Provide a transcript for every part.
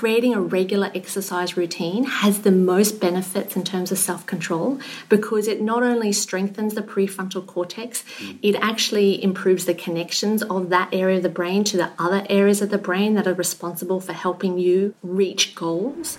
creating a regular exercise routine has the most benefits in terms of self control because it not only strengthens the prefrontal cortex, mm. it actually improves the connections of that area of the brain to the other areas of the brain that are responsible for helping you reach goals.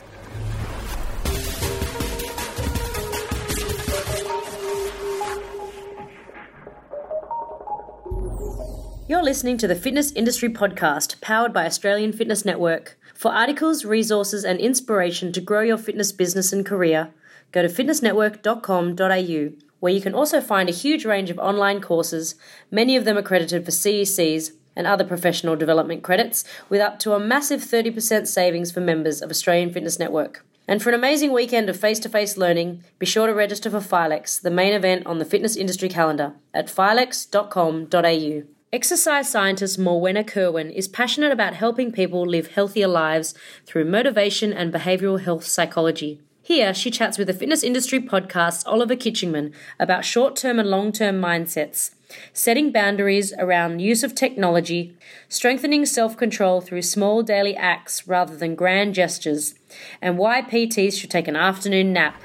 You're listening to the Fitness Industry Podcast, powered by Australian Fitness Network. For articles, resources, and inspiration to grow your fitness business and career, go to fitnessnetwork.com.au, where you can also find a huge range of online courses, many of them accredited for CECs and other professional development credits, with up to a massive 30% savings for members of Australian Fitness Network. And for an amazing weekend of face to face learning, be sure to register for FILEX, the main event on the fitness industry calendar, at filex.com.au. Exercise scientist Morwenna Kirwan is passionate about helping people live healthier lives through motivation and behavioural health psychology. Here, she chats with the fitness industry podcast Oliver Kitchingman about short term and long term mindsets, setting boundaries around use of technology, strengthening self control through small daily acts rather than grand gestures, and why PTs should take an afternoon nap.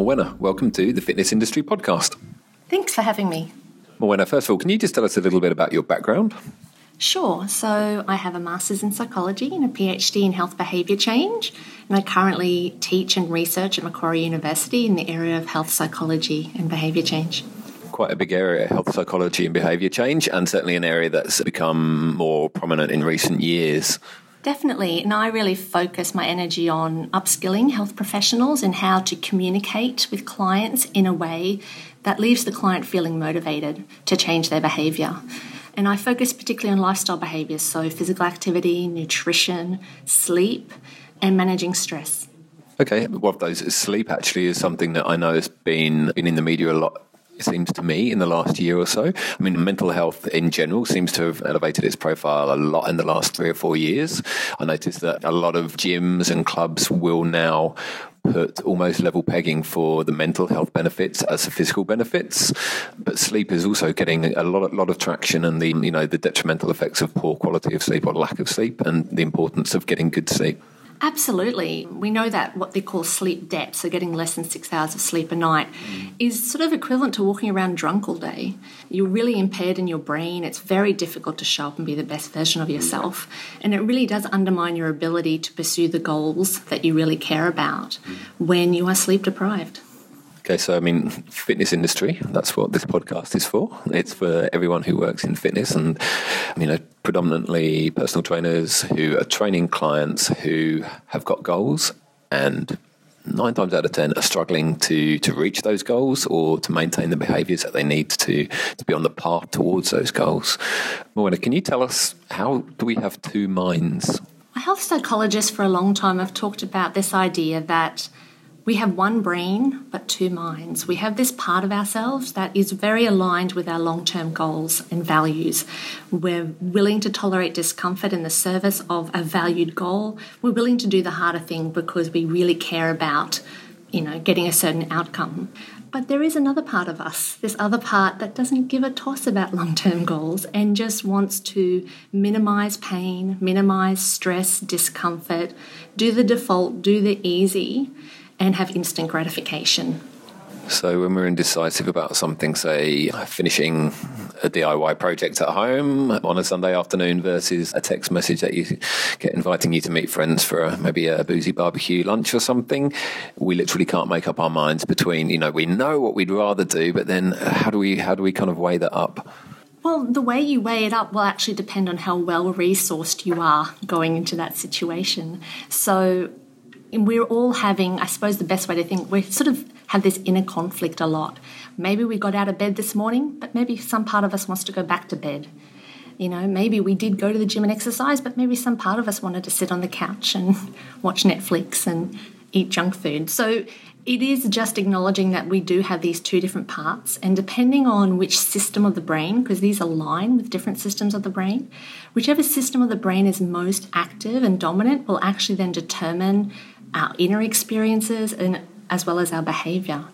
Morwenna, welcome to the Fitness Industry Podcast. Thanks for having me. Morwenna, first of all, can you just tell us a little bit about your background? Sure. So, I have a master's in psychology and a PhD in health behaviour change, and I currently teach and research at Macquarie University in the area of health psychology and behaviour change. Quite a big area, health psychology and behaviour change, and certainly an area that's become more prominent in recent years. Definitely. And I really focus my energy on upskilling health professionals and how to communicate with clients in a way that leaves the client feeling motivated to change their behaviour. And I focus particularly on lifestyle behaviours, so physical activity, nutrition, sleep, and managing stress. Okay, one of those sleep actually is something that I know has been, been in the media a lot it seems to me, in the last year or so. I mean, mental health in general seems to have elevated its profile a lot in the last three or four years. I noticed that a lot of gyms and clubs will now put almost level pegging for the mental health benefits as the physical benefits. But sleep is also getting a lot, a lot of traction, and the you know the detrimental effects of poor quality of sleep or lack of sleep, and the importance of getting good sleep. Absolutely. We know that what they call sleep debt, so getting less than six hours of sleep a night, mm. Is sort of equivalent to walking around drunk all day. You're really impaired in your brain. It's very difficult to show up and be the best version of yourself. And it really does undermine your ability to pursue the goals that you really care about when you are sleep deprived. Okay, so I mean, fitness industry, that's what this podcast is for. It's for everyone who works in fitness and, you uh, know, predominantly personal trainers who are training clients who have got goals and nine times out of ten are struggling to to reach those goals or to maintain the behaviours that they need to to be on the path towards those goals. Morwenna, can you tell us how do we have two minds? A health psychologist for a long time have talked about this idea that we have one brain but two minds. We have this part of ourselves that is very aligned with our long term goals and values. We're willing to tolerate discomfort in the service of a valued goal. We're willing to do the harder thing because we really care about, you know, getting a certain outcome. But there is another part of us, this other part that doesn't give a toss about long term goals and just wants to minimize pain, minimize stress, discomfort, do the default, do the easy and have instant gratification. So, when we're indecisive about something, say finishing a DIY project at home on a Sunday afternoon versus a text message that you get inviting you to meet friends for a, maybe a boozy barbecue lunch or something, we literally can't make up our minds between, you know, we know what we'd rather do, but then how do we how do we kind of weigh that up? Well, the way you weigh it up will actually depend on how well resourced you are going into that situation. So, we're all having, I suppose the best way to think, we sort of have this inner conflict a lot. Maybe we got out of bed this morning, but maybe some part of us wants to go back to bed. You know, maybe we did go to the gym and exercise, but maybe some part of us wanted to sit on the couch and watch Netflix and eat junk food. So it is just acknowledging that we do have these two different parts, and depending on which system of the brain, because these align with different systems of the brain, whichever system of the brain is most active and dominant will actually then determine our inner experiences and as well as our behavior.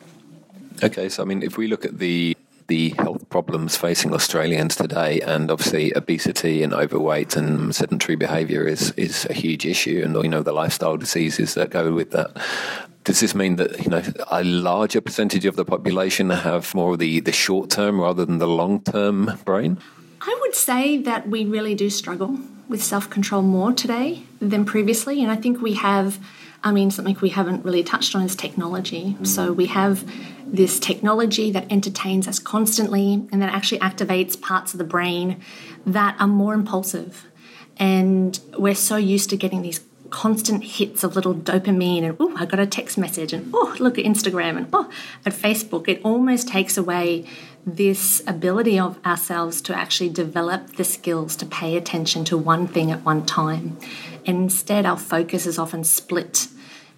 Okay, so I mean, if we look at the the health problems facing Australians today, and obviously obesity and overweight and sedentary behaviour is is a huge issue, and you know the lifestyle diseases that go with that. Does this mean that you know a larger percentage of the population have more of the, the short term rather than the long term brain? I would say that we really do struggle with self control more today than previously, and I think we have. I mean, something we haven't really touched on is technology. So we have this technology that entertains us constantly and that actually activates parts of the brain that are more impulsive. And we're so used to getting these constant hits of little dopamine and oh i got a text message and oh look at instagram and oh at facebook it almost takes away this ability of ourselves to actually develop the skills to pay attention to one thing at one time and instead our focus is often split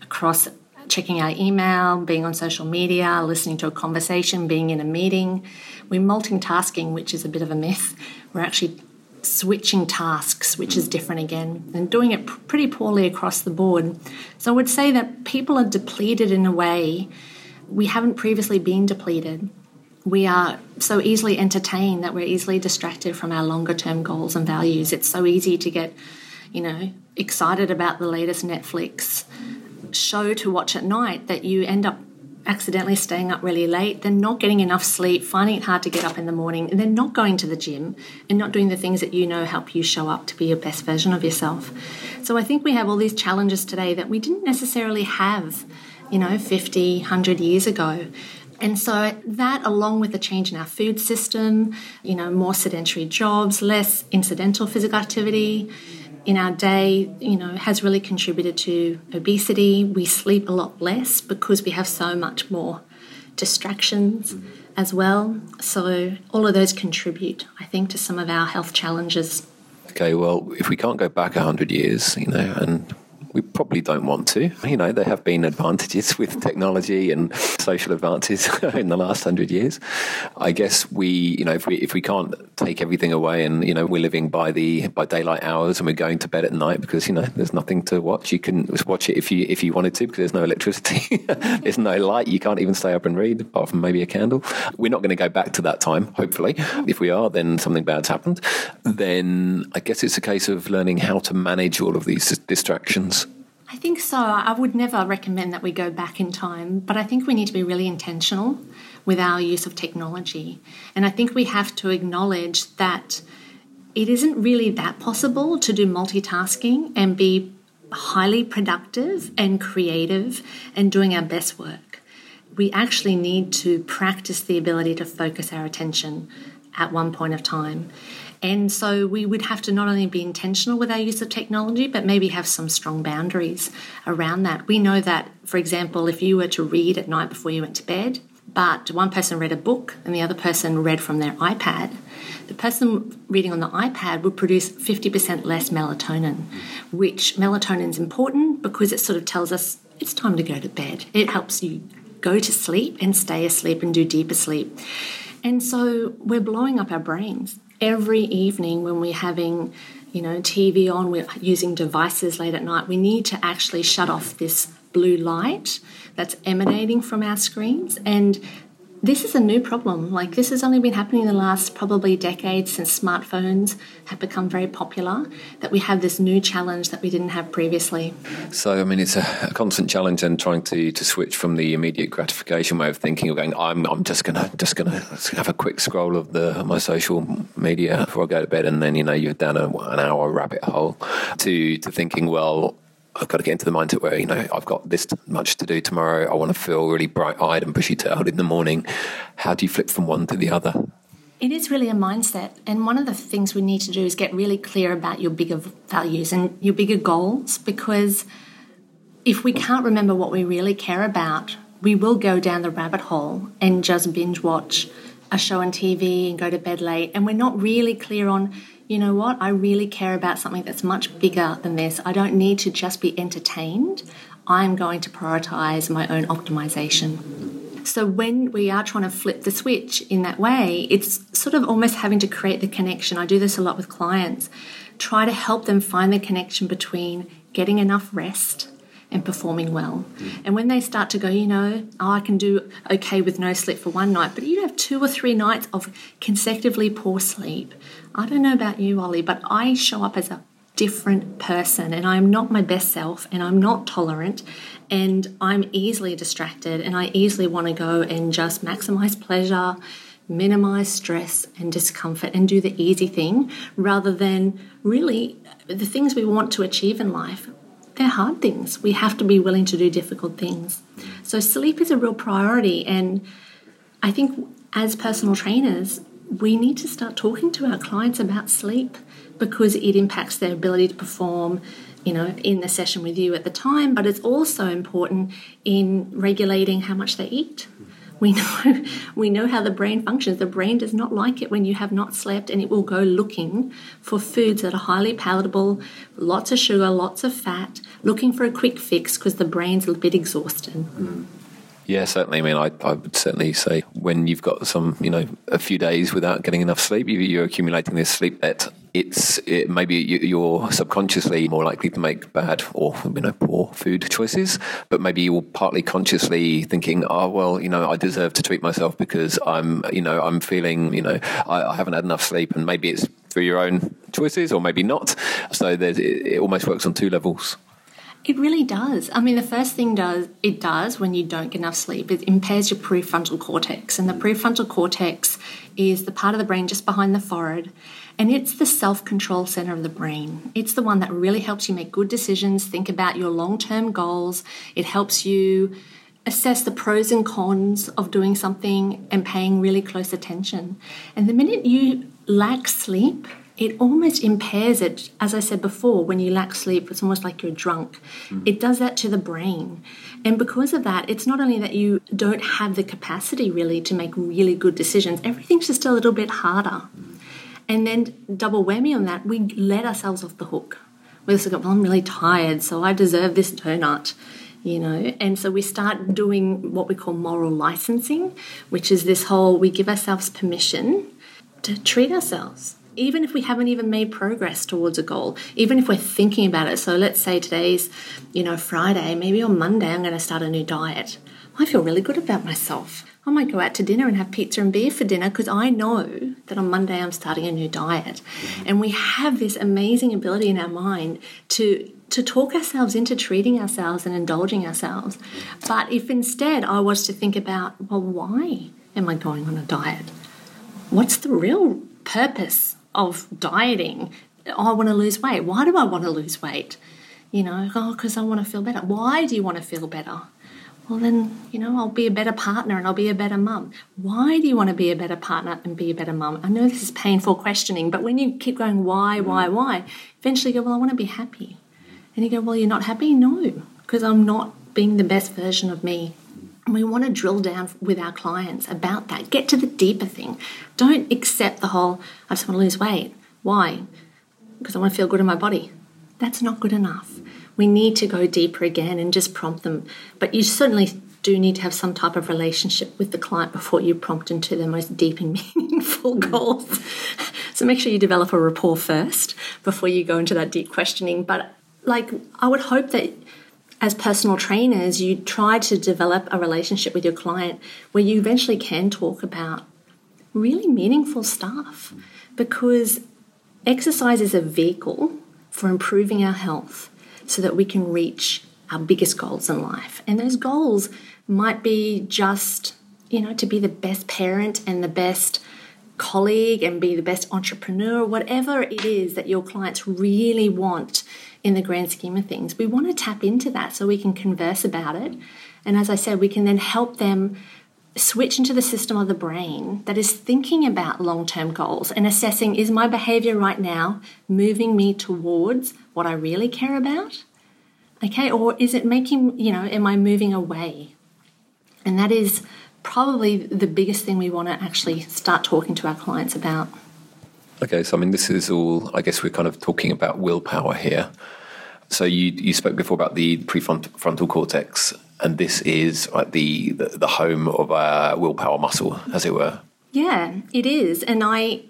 across checking our email, being on social media, listening to a conversation, being in a meeting. We're multitasking, which is a bit of a myth. We're actually switching tasks, which is different again, and doing it pretty poorly across the board. So I would say that people are depleted in a way we haven't previously been depleted. We are so easily entertained that we're easily distracted from our longer term goals and values. It's so easy to get, you know, excited about the latest Netflix show to watch at night that you end up accidentally staying up really late, then not getting enough sleep, finding it hard to get up in the morning, and then not going to the gym and not doing the things that you know help you show up to be your best version of yourself. So I think we have all these challenges today that we didn't necessarily have, you know, 50, 100 years ago. And so that, along with the change in our food system, you know, more sedentary jobs, less incidental physical activity, in our day, you know, has really contributed to obesity. We sleep a lot less because we have so much more distractions mm-hmm. as well. So all of those contribute, I think, to some of our health challenges. Okay, well, if we can't go back 100 years, you know, and we probably don't want to. You know, there have been advantages with technology and social advances in the last hundred years. I guess we, you know, if we if we can't take everything away and you know we're living by the by daylight hours and we're going to bed at night because you know there's nothing to watch. You can watch it if you if you wanted to because there's no electricity, there's no light. You can't even stay up and read apart from maybe a candle. We're not going to go back to that time. Hopefully, if we are, then something bad's happened. Then I guess it's a case of learning how to manage all of these distractions. I think so. I would never recommend that we go back in time, but I think we need to be really intentional with our use of technology. And I think we have to acknowledge that it isn't really that possible to do multitasking and be highly productive and creative and doing our best work. We actually need to practice the ability to focus our attention at one point of time. And so we would have to not only be intentional with our use of technology, but maybe have some strong boundaries around that. We know that, for example, if you were to read at night before you went to bed, but one person read a book and the other person read from their iPad, the person reading on the iPad would produce 50% less melatonin, which melatonin is important because it sort of tells us it's time to go to bed. It helps you go to sleep and stay asleep and do deeper sleep. And so we're blowing up our brains every evening when we're having you know TV on, we're using devices late at night, we need to actually shut off this blue light that's emanating from our screens. And this is a new problem. Like this has only been happening in the last probably decade since smartphones have become very popular. That we have this new challenge that we didn't have previously. So I mean, it's a, a constant challenge and trying to to switch from the immediate gratification way of thinking of going. I'm I'm just gonna just gonna have a quick scroll of the my social media before I go to bed, and then you know you're down a, an hour rabbit hole to to thinking well I've got to get into the mindset where, you know, I've got this much to do tomorrow. I want to feel really bright eyed and bushy tailed in the morning. How do you flip from one to the other? It is really a mindset. And one of the things we need to do is get really clear about your bigger values and your bigger goals because if we can't remember what we really care about, we will go down the rabbit hole and just binge watch a show on TV and go to bed late. And we're not really clear on you know what, I really care about something that's much bigger than this. I don't need to just be entertained. I'm going to prioritize my own optimization. So when we are trying to flip the switch in that way, it's sort of almost having to create the connection. I do this a lot with clients. Try to help them find the connection between getting enough rest and performing well. And when they start to go, you know, oh, I can do okay with no sleep for one night, but you have two or three nights of consecutively poor sleep. I don't know about you, Ollie, but I show up as a different person and I'm not my best self and I'm not tolerant and I'm easily distracted and I easily want to go and just maximize pleasure, minimize stress and discomfort and do the easy thing rather than really the things we want to achieve in life they're hard things. We have to be willing to do difficult things. So, sleep is a real priority. And I think as personal trainers, we need to start talking to our clients about sleep because it impacts their ability to perform you know in the session with you at the time but it's also important in regulating how much they eat we know we know how the brain functions. The brain does not like it when you have not slept and it will go looking for foods that are highly palatable, lots of sugar, lots of fat, looking for a quick fix because the brain's a bit exhausted. Mm. Yeah, certainly. I mean, I, I would certainly say when you've got some, you know, a few days without getting enough sleep, you, are accumulating this sleep debt. It's it, maybe you're subconsciously more likely to make bad or you know poor food choices, but maybe you're partly consciously thinking, oh well, you know, I deserve to treat myself because I'm, you know, I'm feeling, you know, I, I haven't had enough sleep, and maybe it's for your own choices or maybe not. So it, it almost works on two levels. It really does. I mean, the first thing does it does when you don't get enough sleep. It impairs your prefrontal cortex, and the prefrontal cortex is the part of the brain just behind the forehead, and it's the self-control center of the brain. It's the one that really helps you make good decisions, think about your long-term goals. It helps you assess the pros and cons of doing something and paying really close attention. And the minute you lack sleep, it almost impairs it. As I said before, when you lack sleep, it's almost like you're drunk. Mm. It does that to the brain. And because of that, it's not only that you don't have the capacity really to make really good decisions, everything's just a little bit harder. Mm. And then, double whammy on that, we let ourselves off the hook. We just go, well, I'm really tired, so I deserve this donut you know and so we start doing what we call moral licensing which is this whole we give ourselves permission to treat ourselves even if we haven't even made progress towards a goal, even if we're thinking about it. So let's say today's, you know, Friday, maybe on Monday I'm going to start a new diet. I feel really good about myself. I might go out to dinner and have pizza and beer for dinner because I know that on Monday I'm starting a new diet. And we have this amazing ability in our mind to to talk ourselves into treating ourselves and indulging ourselves. But if instead I was to think about, well, why am I going on a diet? What's the real purpose of dieting. Oh, I want to lose weight. Why do I want to lose weight? You know, oh, because I want to feel better. Why do you want to feel better? Well, then, you know, I'll be a better partner and I'll be a better mum. Why do you want to be a better partner and be a better mum? I know this is painful questioning, but when you keep going, why, mm. why, why, eventually you go, well, I want to be happy. And you go, well, you're not happy? No, because I'm not being the best version of me we want to drill down with our clients about that. Get to the deeper thing. Don't accept the whole, I just want to lose weight. Why? Because I want to feel good in my body. That's not good enough. We need to go deeper again and just prompt them. But you certainly do need to have some type of relationship with the client before you prompt into the most deep and meaningful mm. goals. so make sure you develop a rapport first before you go into that deep questioning. But like, I would hope that as personal trainers, you try to develop a relationship with your client where you eventually can talk about really meaningful stuff because exercise is a vehicle for improving our health so that we can reach our biggest goals in life. And those goals might be just, you know, to be the best parent and the best colleague and be the best entrepreneur, whatever it is that your clients really want in the grand scheme of things. We want to tap into that so we can converse about it. And as I said, we can then help them switch into the system of the brain that is thinking about long term goals and assessing is my behavior right now moving me towards what I really care about? Okay, or is it making, you know, am I moving away? And that is probably the biggest thing we want to actually start talking to our clients about. Okay, so I mean, this is all, I guess we're kind of talking about willpower here. So you, you spoke before about the prefrontal cortex, and this is like the, the, home of our willpower muscle, as it were. Yeah, it is. And I,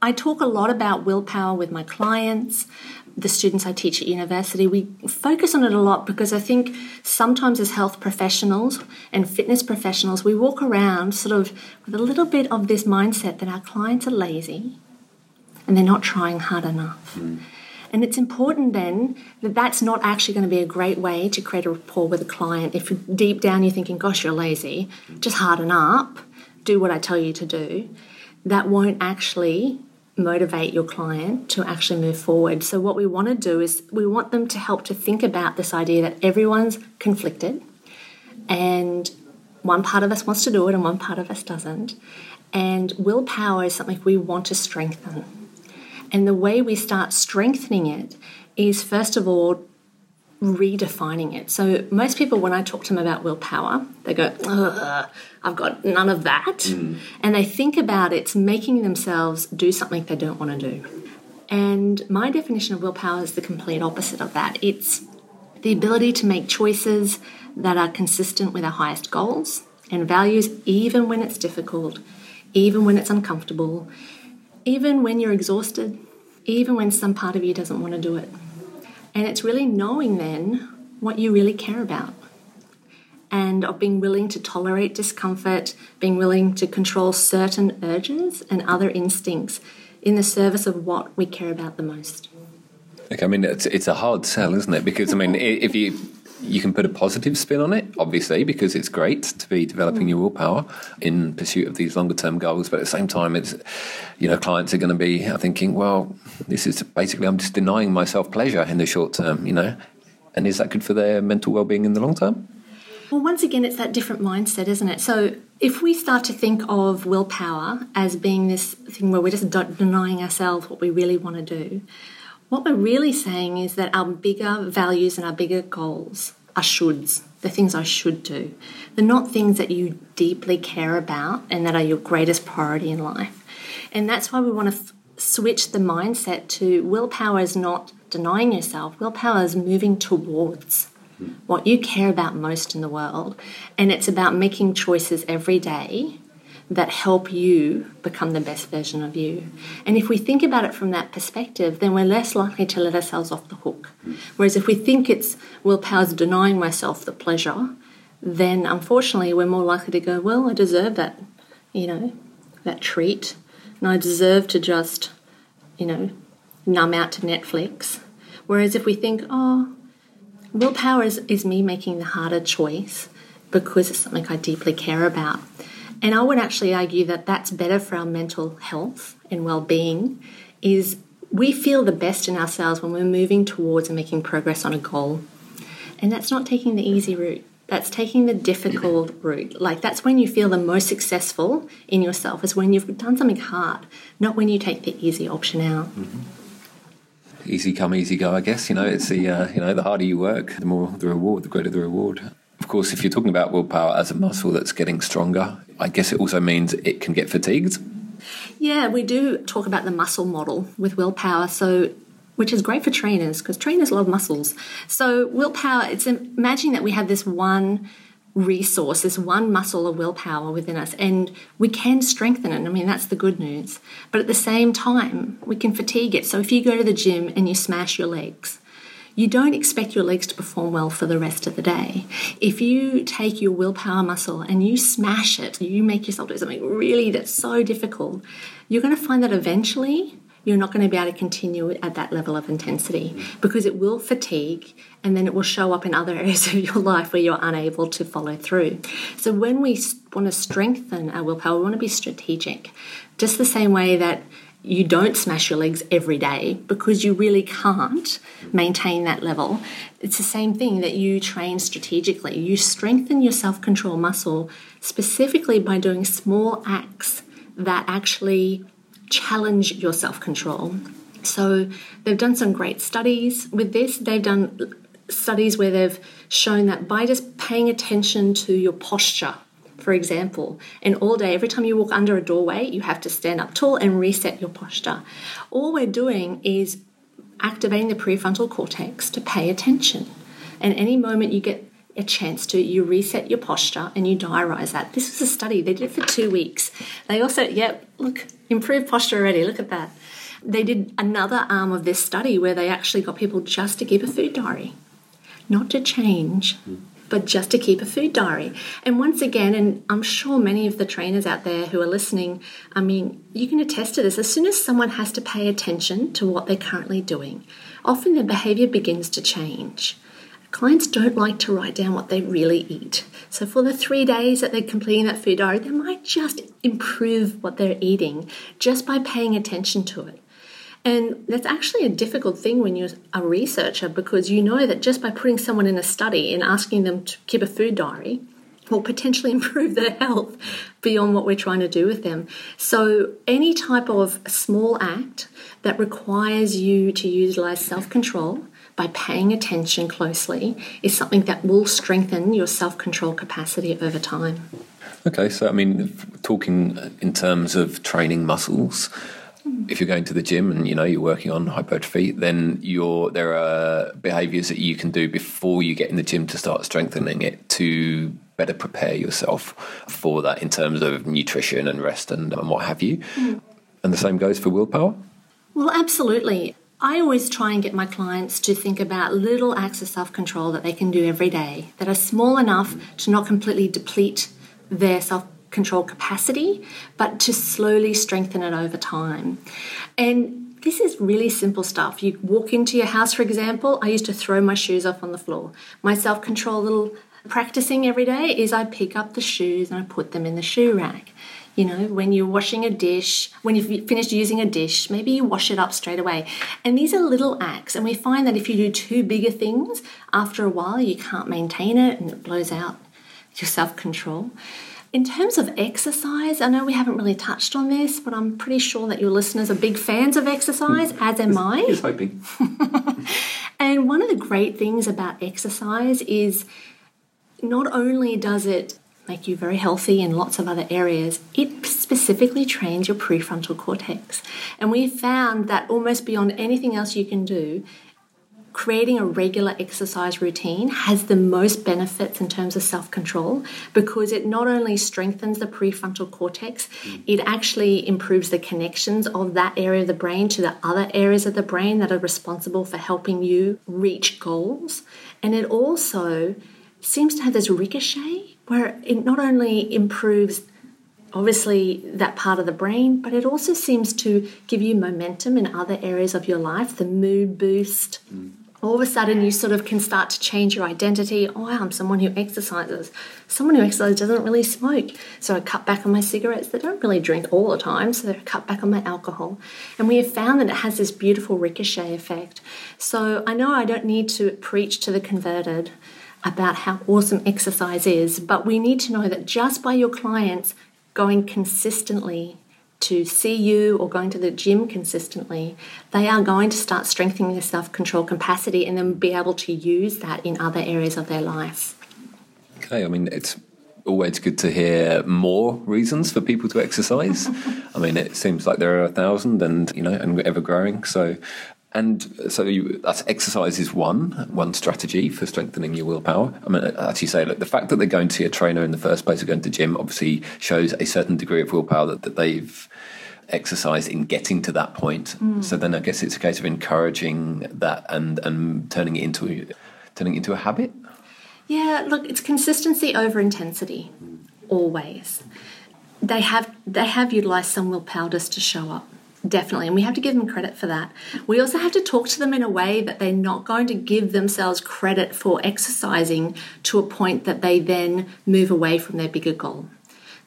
I talk a lot about willpower with my clients, the students I teach at university, we focus on it a lot because I think sometimes as health professionals and fitness professionals, we walk around sort of with a little bit of this mindset that our clients are lazy and they're not trying hard enough. Mm. And it's important then that that's not actually going to be a great way to create a rapport with a client. If deep down you're thinking, gosh, you're lazy, just harden up, do what I tell you to do, that won't actually motivate your client to actually move forward. So, what we want to do is we want them to help to think about this idea that everyone's conflicted and one part of us wants to do it and one part of us doesn't. And willpower is something we want to strengthen. And the way we start strengthening it is, first of all, redefining it. So most people, when I talk to them about willpower, they go, "I've got none of that," mm. and they think about it's making themselves do something they don't want to do. And my definition of willpower is the complete opposite of that. It's the ability to make choices that are consistent with our highest goals and values, even when it's difficult, even when it's uncomfortable, even when you're exhausted, even when some part of you doesn't want to do it. And it's really knowing then what you really care about and of being willing to tolerate discomfort, being willing to control certain urges and other instincts in the service of what we care about the most. Okay, I mean, it's, it's a hard sell, isn't it? Because, I mean, if you you can put a positive spin on it, obviously, because it's great to be developing mm. your willpower in pursuit of these longer term goals. But at the same time, it's, you know, clients are going to be thinking, well, this is basically, I'm just denying myself pleasure in the short term, you know? And is that good for their mental well being in the long term? Well, once again, it's that different mindset, isn't it? So if we start to think of willpower as being this thing where we're just denying ourselves what we really want to do, what we're really saying is that our bigger values and our bigger goals are shoulds. They're things I should do. They're not things that you deeply care about and that are your greatest priority in life. And that's why we want to f- switch the mindset to willpower is not denying yourself, willpower is moving towards what you care about most in the world. And it's about making choices every day that help you become the best version of you. And if we think about it from that perspective, then we're less likely to let ourselves off the hook. Whereas if we think it's willpower's denying myself the pleasure, then unfortunately we're more likely to go, well, I deserve that, you know, that treat. And I deserve to just, you know, numb out to Netflix. Whereas if we think, oh, willpower is, is me making the harder choice because it's something I deeply care about and I would actually argue that that's better for our mental health and well-being is we feel the best in ourselves when we're moving towards and making progress on a goal. And that's not taking the easy route. That's taking the difficult route. Like that's when you feel the most successful in yourself is when you've done something hard, not when you take the easy option out. Mm-hmm easy come, easy go. I guess you know it's the uh, you know the harder you work, the more the reward, the greater the reward. Of course, if you're talking about willpower as a muscle that's getting stronger, I guess it also means it can get fatigued. Yeah, we do talk about the muscle model with willpower. So which is great for trainers because trainers love muscles. So willpower, it's imagining that we have this one resource, this one muscle of willpower within us, and we can strengthen it. I mean, that's the good news. But at the same time, we can fatigue it. So if you go to the gym and you smash your legs, you don't expect your legs to perform well for the rest of the day. If you take your willpower muscle and you smash it, you make yourself do something really that's so difficult, you're going to find that eventually you're not going to be able to continue at that level of intensity because it will fatigue and then it will show up in other areas of your life where you're unable to follow through. So, when we want to strengthen our willpower, we want to be strategic. Just the same way that you don't smash your legs every day because you really can't maintain that level. It's the same thing that you train strategically. You strengthen your self control muscle specifically by doing small acts that actually challenge your self control. So, they've done some great studies with this. They've done studies where they've shown that by just paying attention to your posture for example. And all day, every time you walk under a doorway, you have to stand up tall and reset your posture. All we're doing is activating the prefrontal cortex to pay attention. And any moment you get a chance to, you reset your posture and you diarise that. This was a study, they did it for two weeks. They also, yep, look, improved posture already, look at that. They did another arm of this study where they actually got people just to keep a food diary, not to change, hmm. But just to keep a food diary. And once again, and I'm sure many of the trainers out there who are listening, I mean, you can attest to this. As soon as someone has to pay attention to what they're currently doing, often their behavior begins to change. Clients don't like to write down what they really eat. So, for the three days that they're completing that food diary, they might just improve what they're eating just by paying attention to it. And that's actually a difficult thing when you're a researcher because you know that just by putting someone in a study and asking them to keep a food diary will potentially improve their health beyond what we're trying to do with them. So, any type of small act that requires you to utilize self control by paying attention closely is something that will strengthen your self control capacity over time. Okay, so I mean, talking in terms of training muscles, if you're going to the gym and you know you're working on hypertrophy, then you're, there are behaviours that you can do before you get in the gym to start strengthening it to better prepare yourself for that in terms of nutrition and rest and, and what have you. Mm. And the same goes for willpower. Well, absolutely. I always try and get my clients to think about little acts of self control that they can do every day that are small enough to not completely deplete their self control capacity, but to slowly strengthen it over time. And this is really simple stuff. You walk into your house, for example, I used to throw my shoes off on the floor. My self control little practicing every day is I pick up the shoes and I put them in the shoe rack. You know, when you're washing a dish, when you've finished using a dish, maybe you wash it up straight away. And these are little acts. And we find that if you do too bigger things, after a while you can't maintain it and it blows out your self control. In terms of exercise, I know we haven't really touched on this, but I'm pretty sure that your listeners are big fans of exercise, hmm. as am I. Just hoping. and one of the great things about exercise is not only does it make you very healthy in lots of other areas, it specifically trains your prefrontal cortex. And we found that almost beyond anything else you can do, creating a regular exercise routine has the most benefits in terms of self control because it not only strengthens the prefrontal cortex, mm. it actually improves the connections of that area of the brain to the other areas of the brain that are responsible for helping you reach goals. And it also seems to have this ricochet where it not only improves obviously that part of the brain, but it also seems to give you momentum in other areas of your life, the mood boost. Mm. All of a sudden, you sort of can start to change your identity. Oh, I'm someone who exercises. Someone who exercises doesn't really smoke. So I cut back on my cigarettes. They don't really drink all the time, so I cut back on my alcohol. And we have found that it has this beautiful ricochet effect. So I know I don't need to preach to the converted about how awesome exercise is, but we need to know that just by your clients going consistently to see you or going to the gym consistently, they are going to start strengthening their self control capacity and then be able to use that in other areas of their life. Okay, I mean, it's always good to hear more reasons for people to exercise. I mean, it seems like there are a thousand and, you know, and ever growing. So and so you, that's exercise is one one strategy for strengthening your willpower. I mean, as you say, look, the fact that they're going to see a trainer in the first place or going to gym obviously shows a certain degree of willpower that, that they've exercised in getting to that point. Mm. So then I guess it's a case of encouraging that and and turning it into turning it into a habit. Yeah, look, it's consistency over intensity, always. They have they have utilised some willpower just to show up Definitely. And we have to give them credit for that. We also have to talk to them in a way that they're not going to give themselves credit for exercising to a point that they then move away from their bigger goal.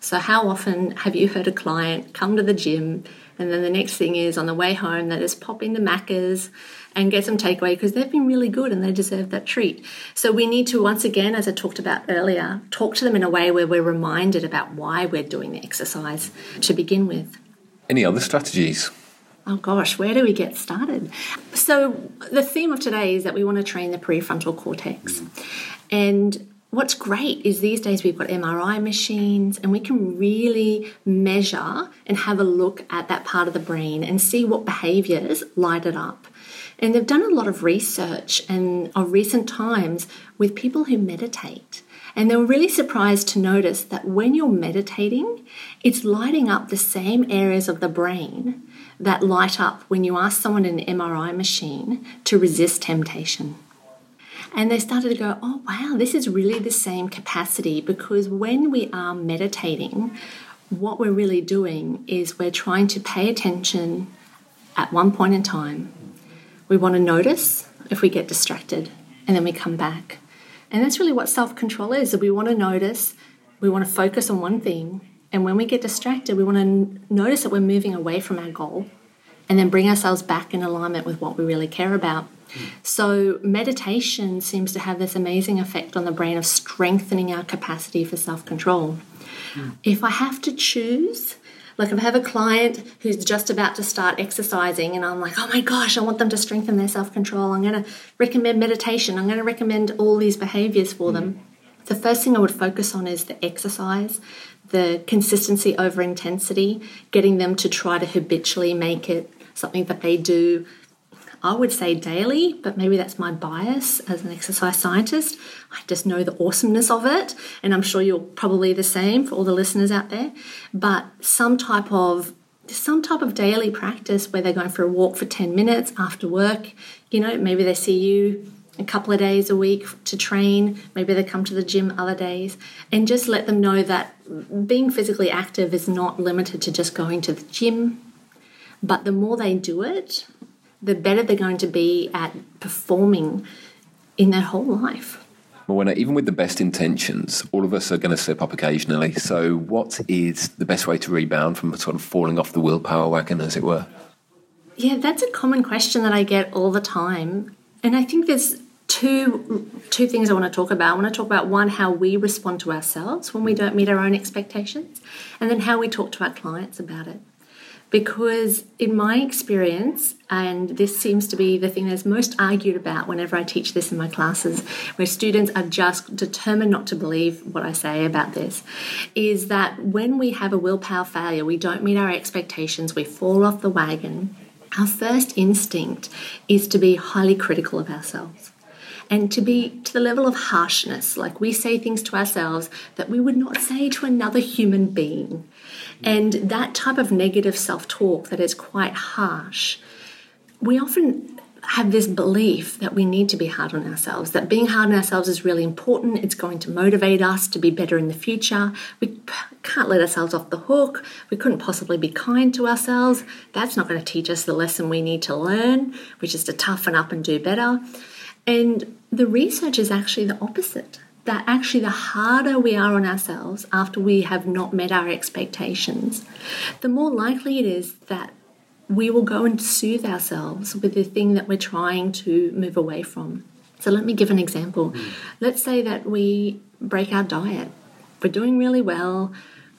So, how often have you heard a client come to the gym and then the next thing is on the way home they just pop into Macca's and get some takeaway because they've been really good and they deserve that treat. So we need to once again, as I talked about earlier, talk to them in a way where we're reminded about why we're doing the exercise to begin with. Any other strategies? Oh gosh, where do we get started? So, the theme of today is that we want to train the prefrontal cortex. Mm. And what's great is these days we've got MRI machines and we can really measure and have a look at that part of the brain and see what behaviors light it up. And they've done a lot of research and of recent times with people who meditate And they were really surprised to notice that when you're meditating, it's lighting up the same areas of the brain that light up when you ask someone in an MRI machine to resist temptation. And they started to go, oh, wow, this is really the same capacity because when we are meditating, what we're really doing is we're trying to pay attention at one point in time. We want to notice if we get distracted and then we come back. And that's really what self control is. We want to notice, we want to focus on one thing. And when we get distracted, we want to notice that we're moving away from our goal and then bring ourselves back in alignment with what we really care about. So, meditation seems to have this amazing effect on the brain of strengthening our capacity for self control. Mm. If I have to choose, like I have a client who's just about to start exercising and I'm like, oh my gosh, I want them to strengthen their self control, I'm going to recommend meditation, I'm going to recommend all these behaviors for them. The first thing I would focus on is the exercise, the consistency over intensity, getting them to try to habitually make it something that they do I would say daily, but maybe that's my bias as an exercise scientist. I just know the awesomeness of it, and I'm sure you're probably the same for all the listeners out there. But some type of some type of daily practice where they're going for a walk for 10 minutes after work. You know, maybe they see you a couple of days a week to train. Maybe they come to the gym other days. And just let them know that being physically active is not limited to just going to the gym. But the more they do it, the better they're going to be at performing in their whole life. When, even with the best intentions, all of us are going to slip up occasionally. So, what is the best way to rebound from sort of falling off the willpower wagon, as it were? Yeah, that's a common question that I get all the time. And I think there's two two things I want to talk about. I want to talk about one how we respond to ourselves when we don't meet our own expectations, and then how we talk to our clients about it because in my experience and this seems to be the thing that's most argued about whenever i teach this in my classes where students are just determined not to believe what i say about this is that when we have a willpower failure we don't meet our expectations we fall off the wagon our first instinct is to be highly critical of ourselves and to be to the level of harshness. Like we say things to ourselves that we would not say to another human being and that type of negative self talk that is quite harsh, we often have this belief that we need to be hard on ourselves, that being hard on ourselves is really important. It's going to motivate us to be better in the future. We can't let ourselves off the hook. We couldn't possibly be kind to ourselves. That's not going to teach us the lesson we need to learn, which is to toughen up and do better. And the research is actually the opposite that actually the harder we are on ourselves after we have not met our expectations, the more likely it is that we will go and soothe ourselves with the thing that we're trying to move away from. So let me give an example. Mm. Let's say that we break our diet. We're doing really well,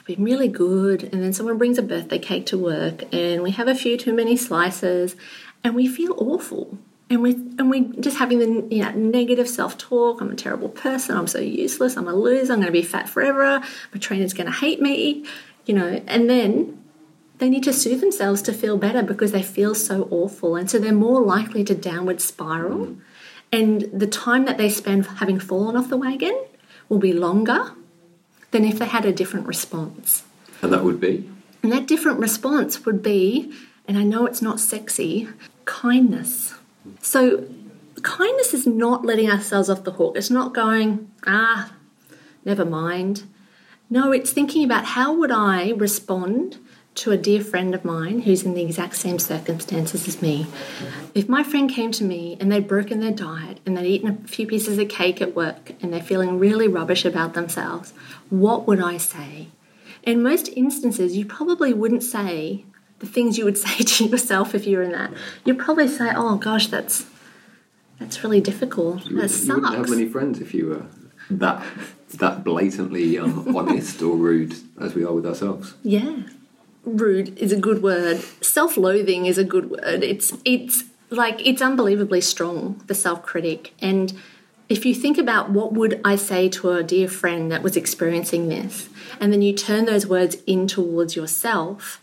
we've been really good, and then someone brings a birthday cake to work and we have a few too many slices and we feel awful and we and we just having the you know, negative self talk. I'm a terrible person. I'm so useless. I'm a loser. I'm going to be fat forever. My trainer's going to hate me. You know, and then they need to soothe themselves to feel better because they feel so awful, and so they're more likely to downward spiral. And the time that they spend having fallen off the wagon will be longer than if they had a different response. And that would be? And that different response would be, and I know it's not sexy, kindness so, kindness is not letting ourselves off the hook. It's not going, ah, never mind. No, it's thinking about how would I respond to a dear friend of mine who's in the exact same circumstances as me. If my friend came to me and they'd broken their diet and they'd eaten a few pieces of cake at work and they're feeling really rubbish about themselves, what would I say? In most instances, you probably wouldn't say, the things you would say to yourself if you were in that. You'd probably say, "Oh gosh, that's that's really difficult. You that sucks." You wouldn't have many friends if you were that that blatantly um, honest or rude as we are with ourselves. Yeah, rude is a good word. Self-loathing is a good word. It's it's like it's unbelievably strong. The self-critic and. If you think about what would I say to a dear friend that was experiencing this, and then you turn those words in towards yourself,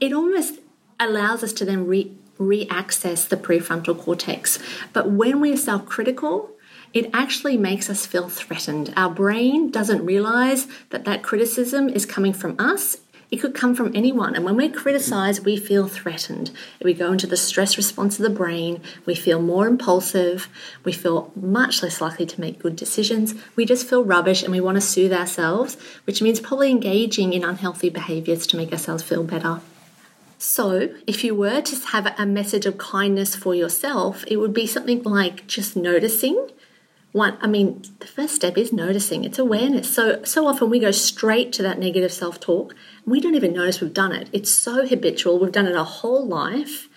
it almost allows us to then re access the prefrontal cortex. But when we're self critical, it actually makes us feel threatened. Our brain doesn't realize that that criticism is coming from us. It could come from anyone. And when we're criticized, we feel threatened. We go into the stress response of the brain. We feel more impulsive. We feel much less likely to make good decisions. We just feel rubbish and we want to soothe ourselves, which means probably engaging in unhealthy behaviors to make ourselves feel better. So, if you were to have a message of kindness for yourself, it would be something like just noticing. One, I mean, the first step is noticing. It's awareness. So, so often we go straight to that negative self-talk. And we don't even notice we've done it. It's so habitual. We've done it our whole life,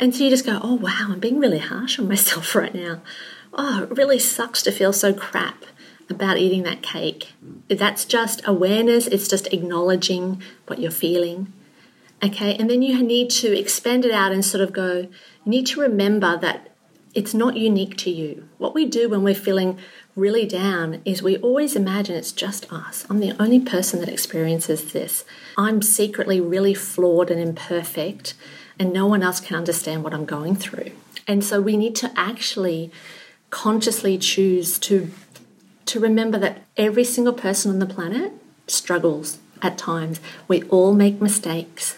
and so you just go, "Oh wow, I'm being really harsh on myself right now. Oh, it really sucks to feel so crap." about eating that cake. That's just awareness, it's just acknowledging what you're feeling. Okay, and then you need to expand it out and sort of go, you need to remember that it's not unique to you. What we do when we're feeling really down is we always imagine it's just us. I'm the only person that experiences this. I'm secretly really flawed and imperfect, and no one else can understand what I'm going through. And so we need to actually consciously choose to to remember that every single person on the planet struggles at times. We all make mistakes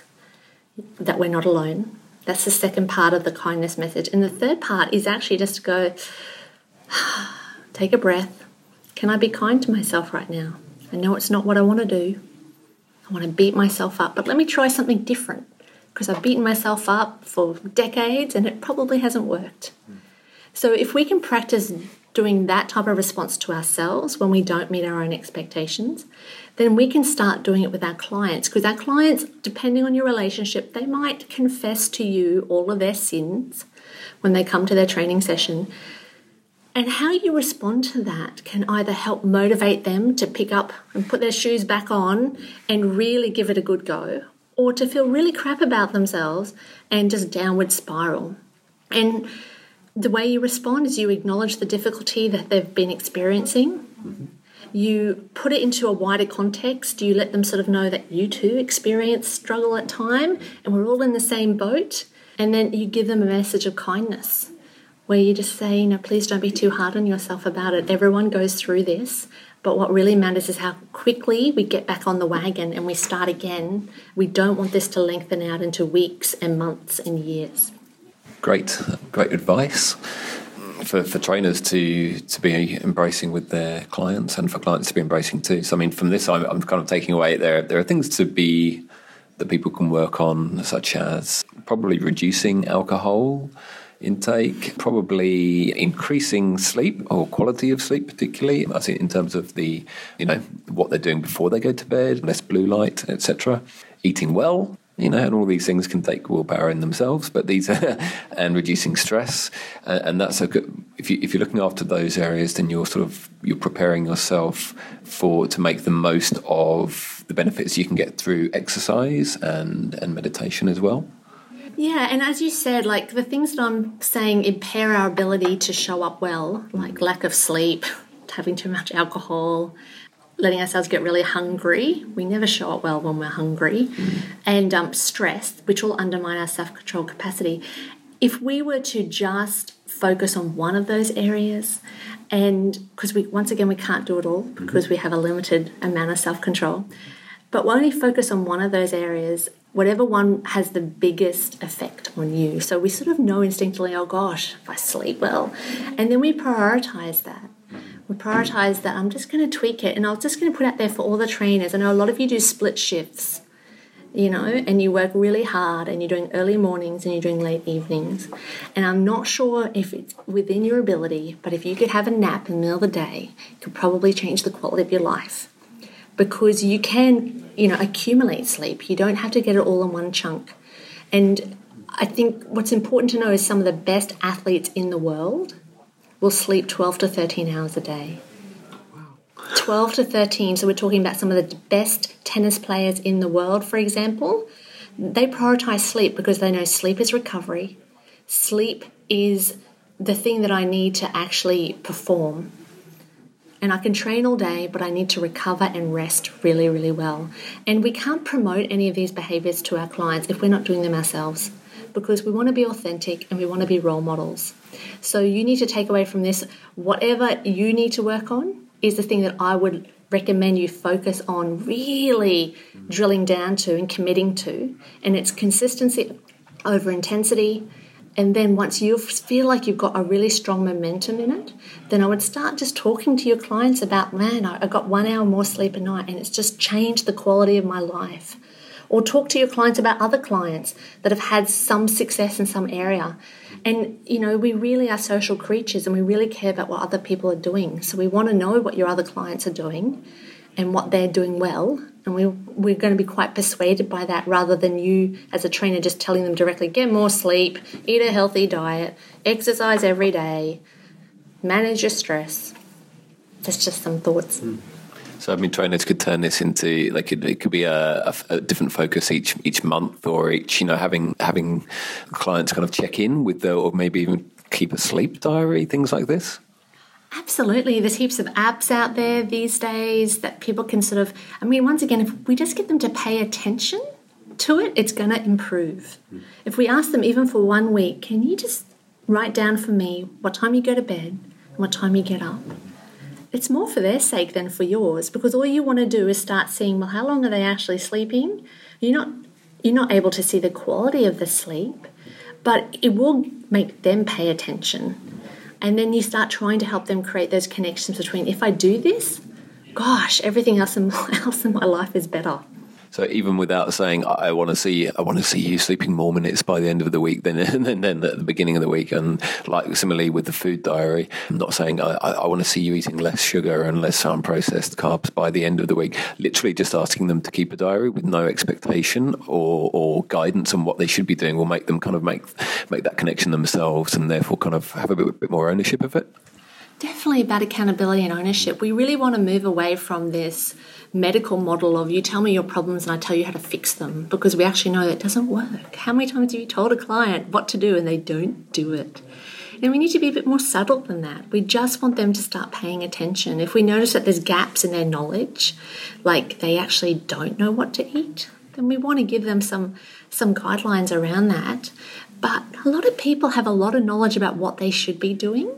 that we're not alone. That's the second part of the kindness message. And the third part is actually just to go, take a breath. Can I be kind to myself right now? I know it's not what I want to do. I want to beat myself up, but let me try something different because I've beaten myself up for decades and it probably hasn't worked. So if we can practice doing that type of response to ourselves when we don't meet our own expectations, then we can start doing it with our clients. Because our clients, depending on your relationship, they might confess to you all of their sins when they come to their training session. And how you respond to that can either help motivate them to pick up and put their shoes back on and really give it a good go, or to feel really crap about themselves and just downward spiral. And the way you respond is you acknowledge the difficulty that they've been experiencing. Mm-hmm. You put it into a wider context. You let them sort of know that you too experience struggle at time and we're all in the same boat. And then you give them a message of kindness where you just say, you know, please don't be too hard on yourself about it. Everyone goes through this. But what really matters is how quickly we get back on the wagon and we start again. We don't want this to lengthen out into weeks and months and years great, great advice for, for trainers to to be embracing with their clients and for clients to be embracing too. So I mean, from this, I'm, I'm kind of taking away there there are things to be that people can work on, such as probably reducing alcohol intake, probably increasing sleep or quality of sleep, particularly. Think in terms of the, you know, what they're doing before they go to bed, less blue light, etc. Eating well, you know, and all these things can take willpower in themselves, but these are, and reducing stress, and, and that's a good, if you if you're looking after those areas, then you're sort of you're preparing yourself for to make the most of the benefits you can get through exercise and and meditation as well. Yeah, and as you said, like the things that I'm saying impair our ability to show up well, like lack of sleep, having too much alcohol, letting ourselves get really hungry. We never show up well when we're hungry, and um, stress, which will undermine our self control capacity. If we were to just focus on one of those areas, and because we once again we can't do it all because we have a limited amount of self control, but we focus on one of those areas, whatever one has the biggest effect on you. So we sort of know instinctively, oh gosh, if I sleep well, and then we prioritize that we prioritize that I'm just going to tweak it and I was just going to put out there for all the trainers. I know a lot of you do split shifts, you know, and you work really hard and you're doing early mornings and you're doing late evenings. And I'm not sure if it's within your ability, but if you could have a nap in the middle of the day, it could probably change the quality of your life. Because you can, you know, accumulate sleep. You don't have to get it all in one chunk. And I think what's important to know is some of the best athletes in the world will sleep 12 to 13 hours a day. 12 to 13. So we're talking about some of the best tennis players in the world, for example. They prioritize sleep because they know sleep is recovery. Sleep is the thing that I need to actually perform. And I can train all day, but I need to recover and rest really, really well. And we can't promote any of these behaviors to our clients if we're not doing them ourselves because we want to be authentic and we want to be role models. So you need to take away from this whatever you need to work on is the thing that I would recommend you focus on really drilling down to and committing to. And it's consistency over intensity. And then once you feel like you've got a really strong momentum in it, then I would start just talking to your clients about, man, I got one hour more sleep a night and it's just changed the quality of my life. Or talk to your clients about other clients that have had some success in some area. And, you know, we really are social creatures and we really care about what other people are doing. So we want to know what your other clients are doing and what they're doing well. And we, we're going to be quite persuaded by that rather than you, as a trainer, just telling them directly get more sleep, eat a healthy diet, exercise every day, manage your stress. That's just some thoughts. Mm. So I've mean, trainers could turn this into like it, it could be a, a, a, different focus each each month or each you know having having clients kind of check in with the or maybe even keep a sleep diary things like this. Absolutely. There's heaps of apps out there these days that people can sort of, I mean, once again, if we just get them to pay attention to it, it's going to improve. Mm. If we ask them, even for one week, can you just write down for me what time you go to bed and what time you get up? It's more for their sake than for yours because all you want to do is start seeing, well, how long are they actually sleeping? You're not, you're not able to see the quality of the sleep, but it will make them pay attention and then you start trying to help them create those connections between if I do this, gosh, everything else in else in my life is better. So even without saying I want to see I want to see you sleeping more minutes by the end of the week than than, than at the beginning of the week, and like similarly with the food diary, I'm not saying I, I want to see you eating less sugar and less unprocessed carbs by the end of the week. Literally, just asking them to keep a diary with no expectation or, or guidance on what they should be doing will make them kind of make make that connection themselves, and therefore kind of have a bit, bit more ownership of it. Definitely about accountability and ownership. We really want to move away from this medical model of you tell me your problems and I tell you how to fix them because we actually know that doesn't work. How many times have you told a client what to do and they don't do it? And we need to be a bit more subtle than that. We just want them to start paying attention. If we notice that there's gaps in their knowledge, like they actually don't know what to eat, then we want to give them some some guidelines around that. But a lot of people have a lot of knowledge about what they should be doing.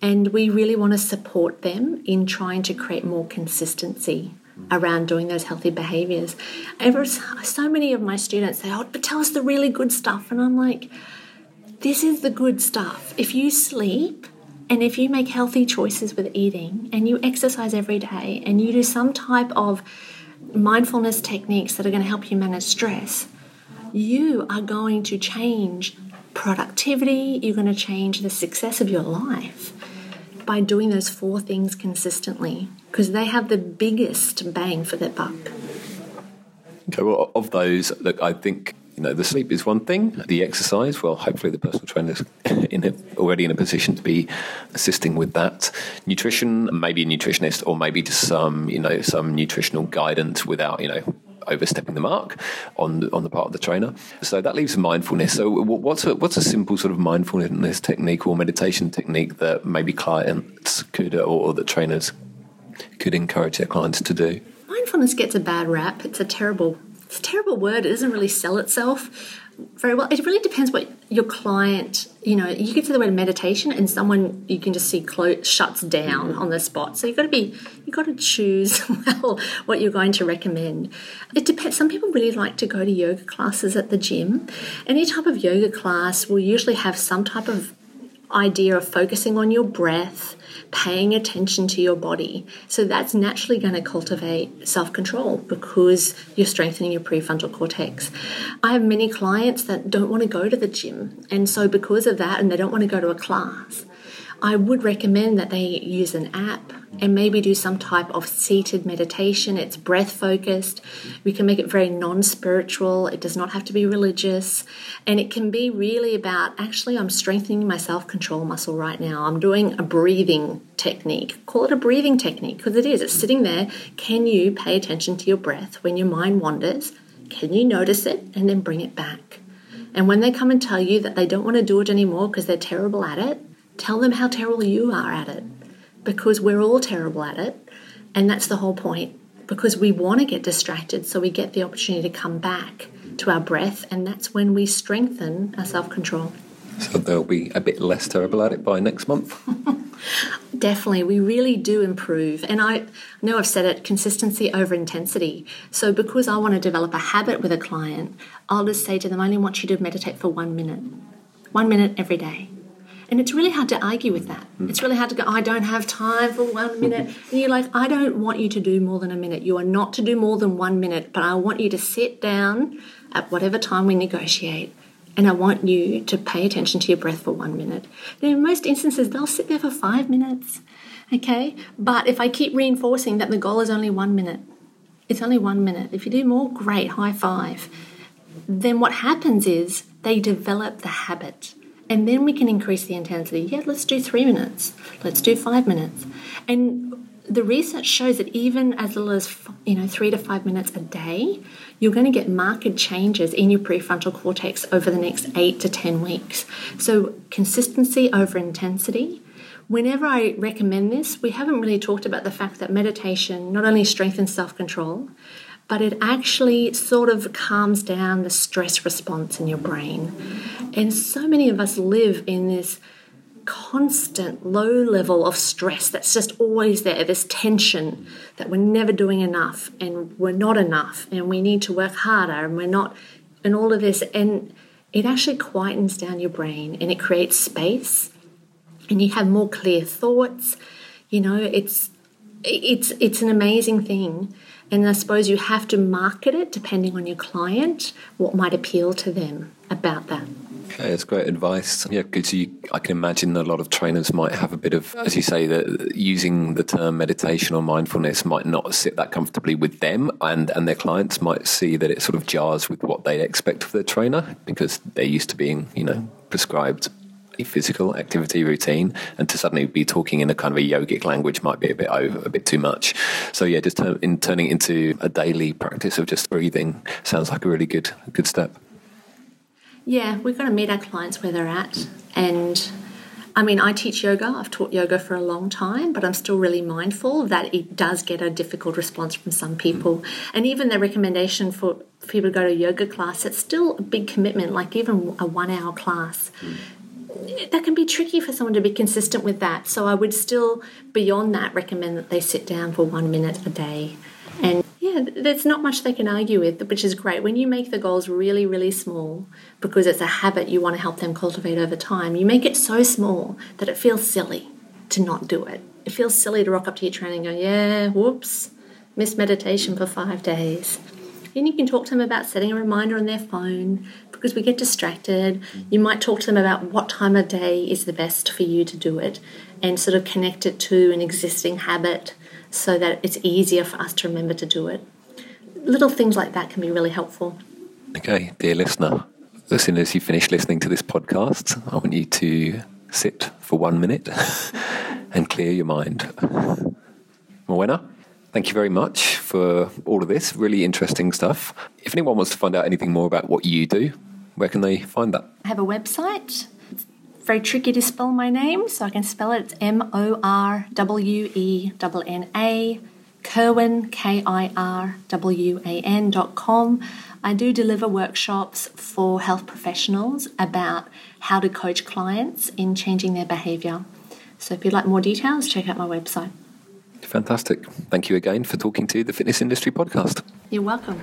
And we really want to support them in trying to create more consistency around doing those healthy behaviors. Ever so many of my students say, "Oh, but tell us the really good stuff," and I'm like, "This is the good stuff. If you sleep." And if you make healthy choices with eating and you exercise every day and you do some type of mindfulness techniques that are going to help you manage stress, you are going to change productivity, you're going to change the success of your life by doing those four things consistently because they have the biggest bang for their buck. Okay, well, of those, look, I think you know the sleep is one thing. The exercise, well, hopefully the personal trainer is in a, already in a position to be assisting with that. Nutrition, maybe a nutritionist, or maybe just some you know some nutritional guidance without you know overstepping the mark on on the part of the trainer. So that leaves mindfulness. So what's a, what's a simple sort of mindfulness technique or meditation technique that maybe clients could or, or trainers could encourage their clients to do? Mindfulness gets a bad rap. It's a terrible it's a terrible word. It doesn't really sell itself very well. It really depends what your client, you know, you get to the word meditation and someone you can just see clo- shuts down on the spot. So you've got to be, you've got to choose well what you're going to recommend. It depends. Some people really like to go to yoga classes at the gym. Any type of yoga class will usually have some type of idea of focusing on your breath paying attention to your body. So that's naturally going to cultivate self control because you're strengthening your prefrontal cortex. I have many clients that don't want to go to the gym, and so because of that, and they don't want to go to a class, I would recommend that they use an app and maybe do some type of seated meditation. It's breath focused. We can make it very non spiritual. It does not have to be religious. And it can be really about actually, I'm strengthening my self control muscle right now. I'm doing a breathing technique. Call it a breathing technique because it is. It's sitting there. Can you pay attention to your breath when your mind wanders? Can you notice it and then bring it back? And when they come and tell you that they don't want to do it anymore because they're terrible at it, Tell them how terrible you are at it because we're all terrible at it. And that's the whole point because we want to get distracted so we get the opportunity to come back to our breath, and that's when we strengthen our self control. So they'll be a bit less terrible at it by next month. Definitely, we really do improve. And I know I've said it consistency over intensity. So, because I want to develop a habit with a client, I'll just say to them, I only want you to meditate for one minute, one minute every day. And it's really hard to argue with that. Mm. It's really hard to go, I don't have time for one minute. And you're like, I don't want you to do more than a minute. You are not to do more than one minute, but I want you to sit down at whatever time we negotiate and I want you to pay attention to your breath for one minute. Now, in most instances, they'll sit there for five minutes, okay? But if I keep reinforcing that the goal is only one minute, it's only one minute. If you do more, great, high five. Then what happens is they develop the habit. And then we can increase the intensity. Yeah, let's do three minutes. Let's do five minutes. And the research shows that even as little as you know three to five minutes a day, you're going to get marked changes in your prefrontal cortex over the next eight to ten weeks. So consistency over intensity. Whenever I recommend this, we haven't really talked about the fact that meditation not only strengthens self control, but it actually sort of calms down the stress response in your brain. And so many of us live in this constant low level of stress that's just always there, this tension that we're never doing enough and we're not enough and we need to work harder and we're not, and all of this. And it actually quietens down your brain and it creates space and you have more clear thoughts. You know, it's it's it's an amazing thing and I suppose you have to market it depending on your client, what might appeal to them about that. Okay, that's great advice. Yeah, because I can imagine a lot of trainers might have a bit of, as you say, that using the term meditation or mindfulness might not sit that comfortably with them, and and their clients might see that it sort of jars with what they expect of their trainer because they're used to being, you know, prescribed a physical activity routine, and to suddenly be talking in a kind of a yogic language might be a bit over, a bit too much. So yeah, just turn, in turning it into a daily practice of just breathing sounds like a really good good step. Yeah, we've got to meet our clients where they're at, and I mean, I teach yoga. I've taught yoga for a long time, but I'm still really mindful that it does get a difficult response from some people. And even the recommendation for people to go to a yoga class, it's still a big commitment, like even a one hour class. Mm that can be tricky for someone to be consistent with that. So I would still, beyond that, recommend that they sit down for one minute a day. And yeah, there's not much they can argue with, which is great. When you make the goals really, really small, because it's a habit you want to help them cultivate over time, you make it so small that it feels silly to not do it. It feels silly to rock up to your training and go, yeah, whoops, missed meditation for five days. And you can talk to them about setting a reminder on their phone because we get distracted. You might talk to them about what time of day is the best for you to do it and sort of connect it to an existing habit so that it's easier for us to remember to do it. Little things like that can be really helpful. Okay, dear listener, as soon as you finish listening to this podcast, I want you to sit for one minute and clear your mind. Morwenna? Thank you very much for all of this. Really interesting stuff. If anyone wants to find out anything more about what you do, where can they find that? I have a website. It's very tricky to spell my name, so I can spell it. It's M O R W E N N A, K I R W A N dot com. I do deliver workshops for health professionals about how to coach clients in changing their behaviour. So if you'd like more details, check out my website. Fantastic. Thank you again for talking to the Fitness Industry Podcast. You're welcome.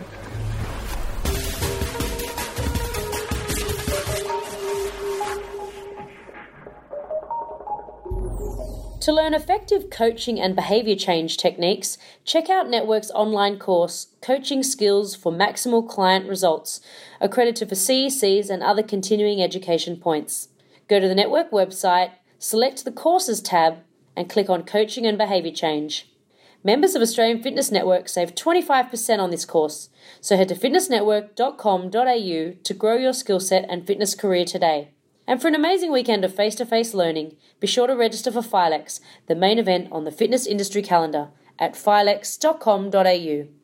To learn effective coaching and behaviour change techniques, check out Network's online course, Coaching Skills for Maximal Client Results, accredited for CECs and other continuing education points. Go to the Network website, select the Courses tab, and click on Coaching and Behaviour Change. Members of Australian Fitness Network save 25% on this course, so head to fitnessnetwork.com.au to grow your skill set and fitness career today. And for an amazing weekend of face to face learning, be sure to register for FILEX, the main event on the fitness industry calendar, at filex.com.au.